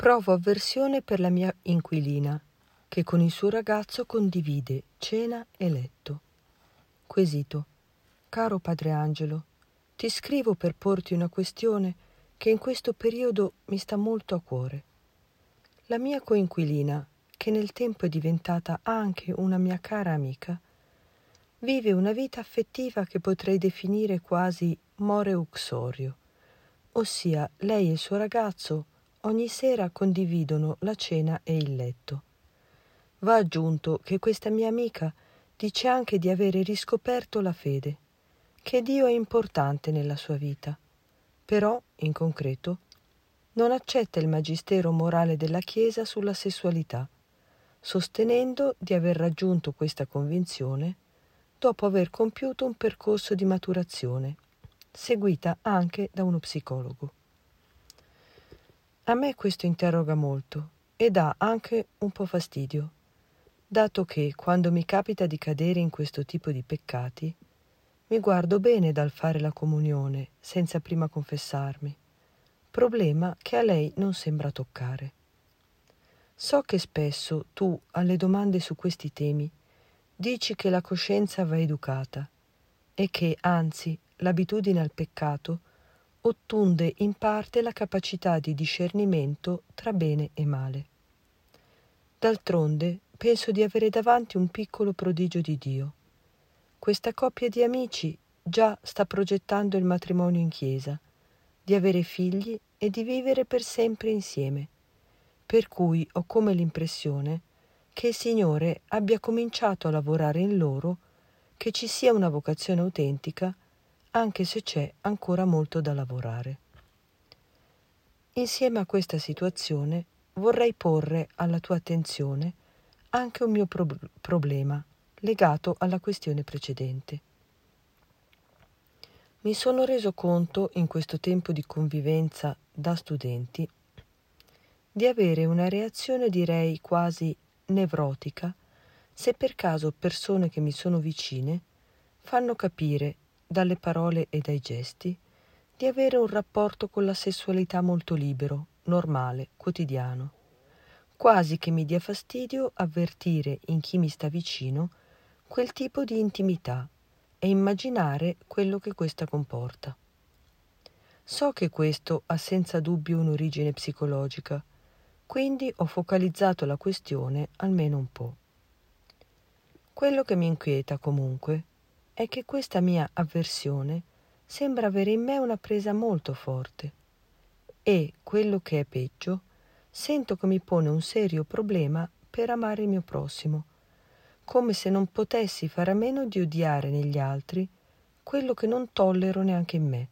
Provo avversione per la mia inquilina, che con il suo ragazzo condivide cena e letto. Quesito. Caro Padre Angelo, ti scrivo per porti una questione che in questo periodo mi sta molto a cuore. La mia coinquilina, che nel tempo è diventata anche una mia cara amica, vive una vita affettiva che potrei definire quasi more uxorio, ossia lei e il suo ragazzo ogni sera condividono la cena e il letto. Va aggiunto che questa mia amica dice anche di avere riscoperto la fede, che Dio è importante nella sua vita, però, in concreto, non accetta il magistero morale della Chiesa sulla sessualità, sostenendo di aver raggiunto questa convinzione dopo aver compiuto un percorso di maturazione, seguita anche da uno psicologo. A me questo interroga molto e dà anche un po' fastidio, dato che quando mi capita di cadere in questo tipo di peccati, mi guardo bene dal fare la comunione senza prima confessarmi, problema che a lei non sembra toccare. So che spesso tu, alle domande su questi temi, dici che la coscienza va educata e che, anzi, l'abitudine al peccato ottunde in parte la capacità di discernimento tra bene e male. D'altronde penso di avere davanti un piccolo prodigio di Dio. Questa coppia di amici già sta progettando il matrimonio in chiesa, di avere figli e di vivere per sempre insieme, per cui ho come l'impressione che il Signore abbia cominciato a lavorare in loro, che ci sia una vocazione autentica anche se c'è ancora molto da lavorare. Insieme a questa situazione vorrei porre alla tua attenzione anche un mio pro- problema legato alla questione precedente. Mi sono reso conto in questo tempo di convivenza da studenti di avere una reazione direi quasi nevrotica se per caso persone che mi sono vicine fanno capire dalle parole e dai gesti, di avere un rapporto con la sessualità molto libero, normale, quotidiano. Quasi che mi dia fastidio avvertire in chi mi sta vicino quel tipo di intimità e immaginare quello che questa comporta. So che questo ha senza dubbio un'origine psicologica, quindi ho focalizzato la questione almeno un po'. Quello che mi inquieta comunque è che questa mia avversione sembra avere in me una presa molto forte. E, quello che è peggio, sento che mi pone un serio problema per amare il mio prossimo, come se non potessi fare a meno di odiare negli altri quello che non tollero neanche in me,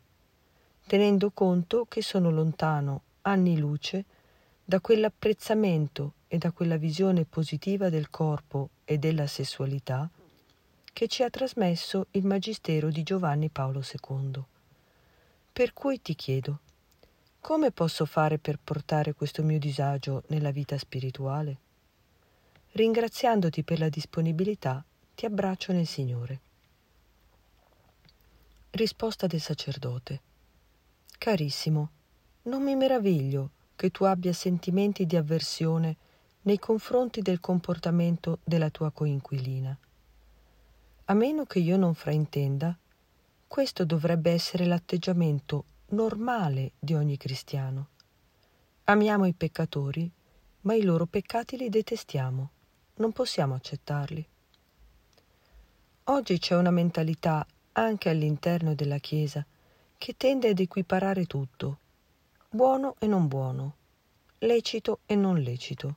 tenendo conto che sono lontano anni luce da quell'apprezzamento e da quella visione positiva del corpo e della sessualità che ci ha trasmesso il Magistero di Giovanni Paolo II. Per cui ti chiedo, come posso fare per portare questo mio disagio nella vita spirituale? Ringraziandoti per la disponibilità, ti abbraccio nel Signore. Risposta del sacerdote. Carissimo, non mi meraviglio che tu abbia sentimenti di avversione nei confronti del comportamento della tua coinquilina. A meno che io non fraintenda, questo dovrebbe essere l'atteggiamento normale di ogni cristiano. Amiamo i peccatori, ma i loro peccati li detestiamo, non possiamo accettarli. Oggi c'è una mentalità anche all'interno della Chiesa che tende ad equiparare tutto, buono e non buono, lecito e non lecito.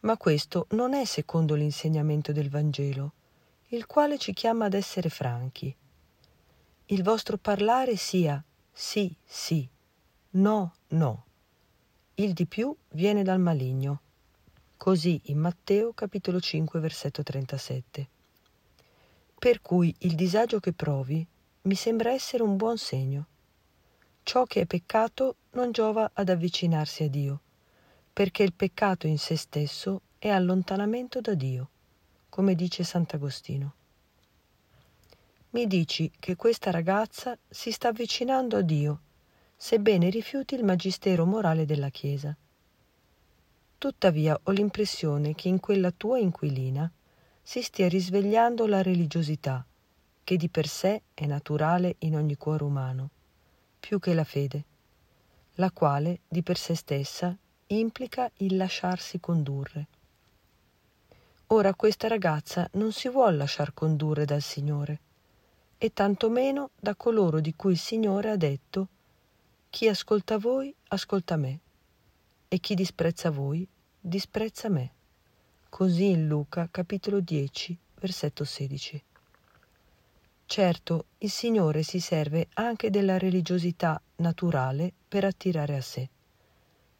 Ma questo non è secondo l'insegnamento del Vangelo il quale ci chiama ad essere franchi. Il vostro parlare sia sì, sì, no, no. Il di più viene dal maligno. Così in Matteo capitolo 5 versetto 37. Per cui il disagio che provi mi sembra essere un buon segno. Ciò che è peccato non giova ad avvicinarsi a Dio, perché il peccato in se stesso è allontanamento da Dio come dice Sant'Agostino. Mi dici che questa ragazza si sta avvicinando a Dio, sebbene rifiuti il magistero morale della Chiesa. Tuttavia ho l'impressione che in quella tua inquilina si stia risvegliando la religiosità, che di per sé è naturale in ogni cuore umano, più che la fede, la quale di per sé stessa implica il lasciarsi condurre. Ora questa ragazza non si vuol lasciar condurre dal Signore, e tantomeno da coloro di cui il Signore ha detto chi ascolta voi ascolta me, e chi disprezza voi disprezza me. Così in Luca capitolo 10, versetto 16. Certo, il Signore si serve anche della religiosità naturale per attirare a sé.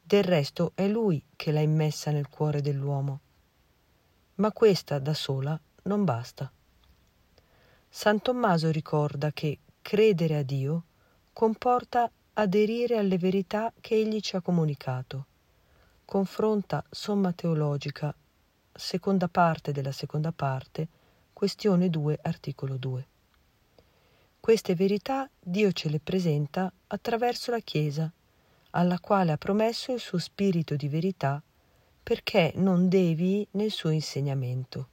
Del resto è Lui che l'ha immessa nel cuore dell'uomo ma questa da sola non basta. San Tommaso ricorda che credere a Dio comporta aderire alle verità che egli ci ha comunicato. Confronta Somma Teologica, seconda parte della seconda parte, questione 2, articolo 2. Queste verità Dio ce le presenta attraverso la Chiesa, alla quale ha promesso il suo spirito di verità perché non devi nel suo insegnamento.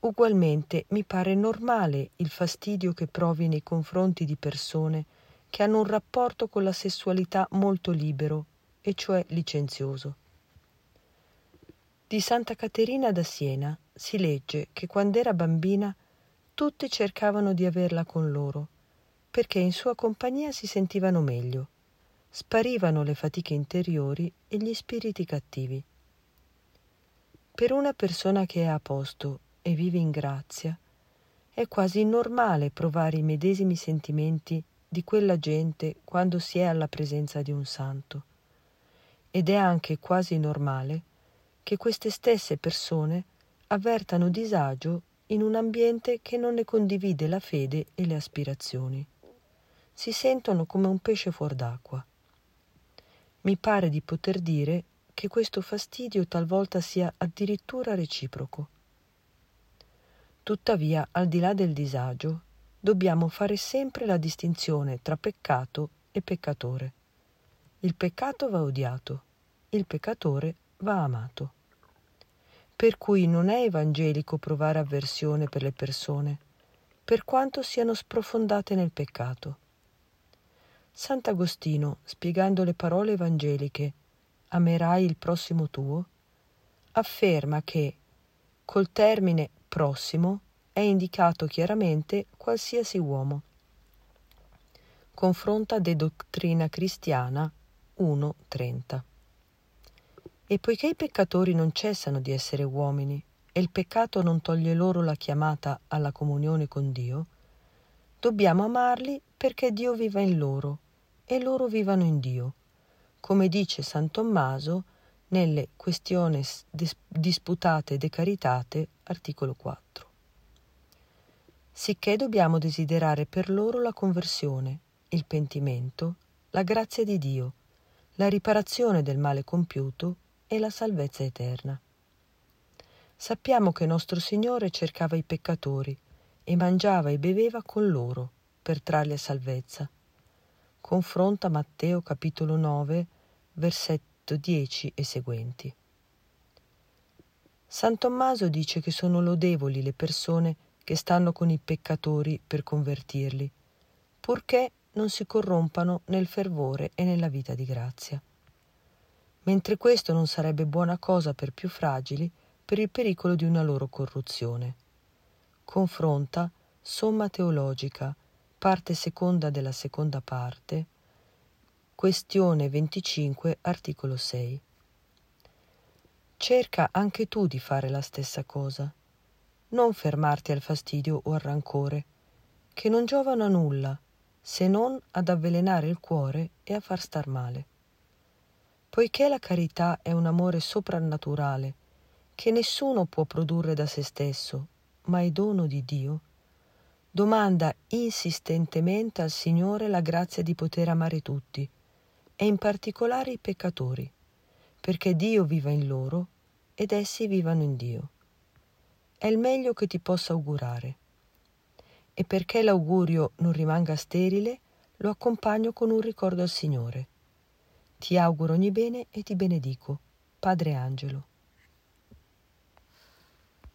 Ugualmente mi pare normale il fastidio che provi nei confronti di persone che hanno un rapporto con la sessualità molto libero, e cioè licenzioso. Di Santa Caterina da Siena si legge che quando era bambina tutti cercavano di averla con loro, perché in sua compagnia si sentivano meglio sparivano le fatiche interiori e gli spiriti cattivi. Per una persona che è a posto e vive in grazia, è quasi normale provare i medesimi sentimenti di quella gente quando si è alla presenza di un santo. Ed è anche quasi normale che queste stesse persone avvertano disagio in un ambiente che non ne condivide la fede e le aspirazioni. Si sentono come un pesce fuor d'acqua mi pare di poter dire che questo fastidio talvolta sia addirittura reciproco. Tuttavia, al di là del disagio, dobbiamo fare sempre la distinzione tra peccato e peccatore. Il peccato va odiato, il peccatore va amato. Per cui non è evangelico provare avversione per le persone, per quanto siano sprofondate nel peccato Sant'Agostino, spiegando le parole evangeliche Amerai il prossimo tuo, afferma che col termine prossimo è indicato chiaramente qualsiasi uomo. Confronta De Dottrina Cristiana 1.30. E poiché i peccatori non cessano di essere uomini e il peccato non toglie loro la chiamata alla comunione con Dio, dobbiamo amarli perché Dio viva in loro e loro vivano in Dio, come dice San Tommaso nelle Questiones disputate de caritate, articolo 4. Sicché dobbiamo desiderare per loro la conversione, il pentimento, la grazia di Dio, la riparazione del male compiuto e la salvezza eterna. Sappiamo che nostro Signore cercava i peccatori e mangiava e beveva con loro per trarli a salvezza Confronta Matteo capitolo 9, versetto 10 e seguenti. San Tommaso dice che sono lodevoli le persone che stanno con i peccatori per convertirli, purché non si corrompano nel fervore e nella vita di grazia. Mentre questo non sarebbe buona cosa per più fragili per il pericolo di una loro corruzione. Confronta Somma Teologica parte seconda della seconda parte, questione 25, articolo 6. Cerca anche tu di fare la stessa cosa. Non fermarti al fastidio o al rancore, che non giovano a nulla, se non ad avvelenare il cuore e a far star male. Poiché la carità è un amore soprannaturale, che nessuno può produrre da se stesso, ma è dono di Dio, domanda insistentemente al Signore la grazia di poter amare tutti, e in particolare i peccatori, perché Dio viva in loro ed essi vivano in Dio. È il meglio che ti possa augurare. E perché l'augurio non rimanga sterile, lo accompagno con un ricordo al Signore. Ti auguro ogni bene e ti benedico. Padre Angelo.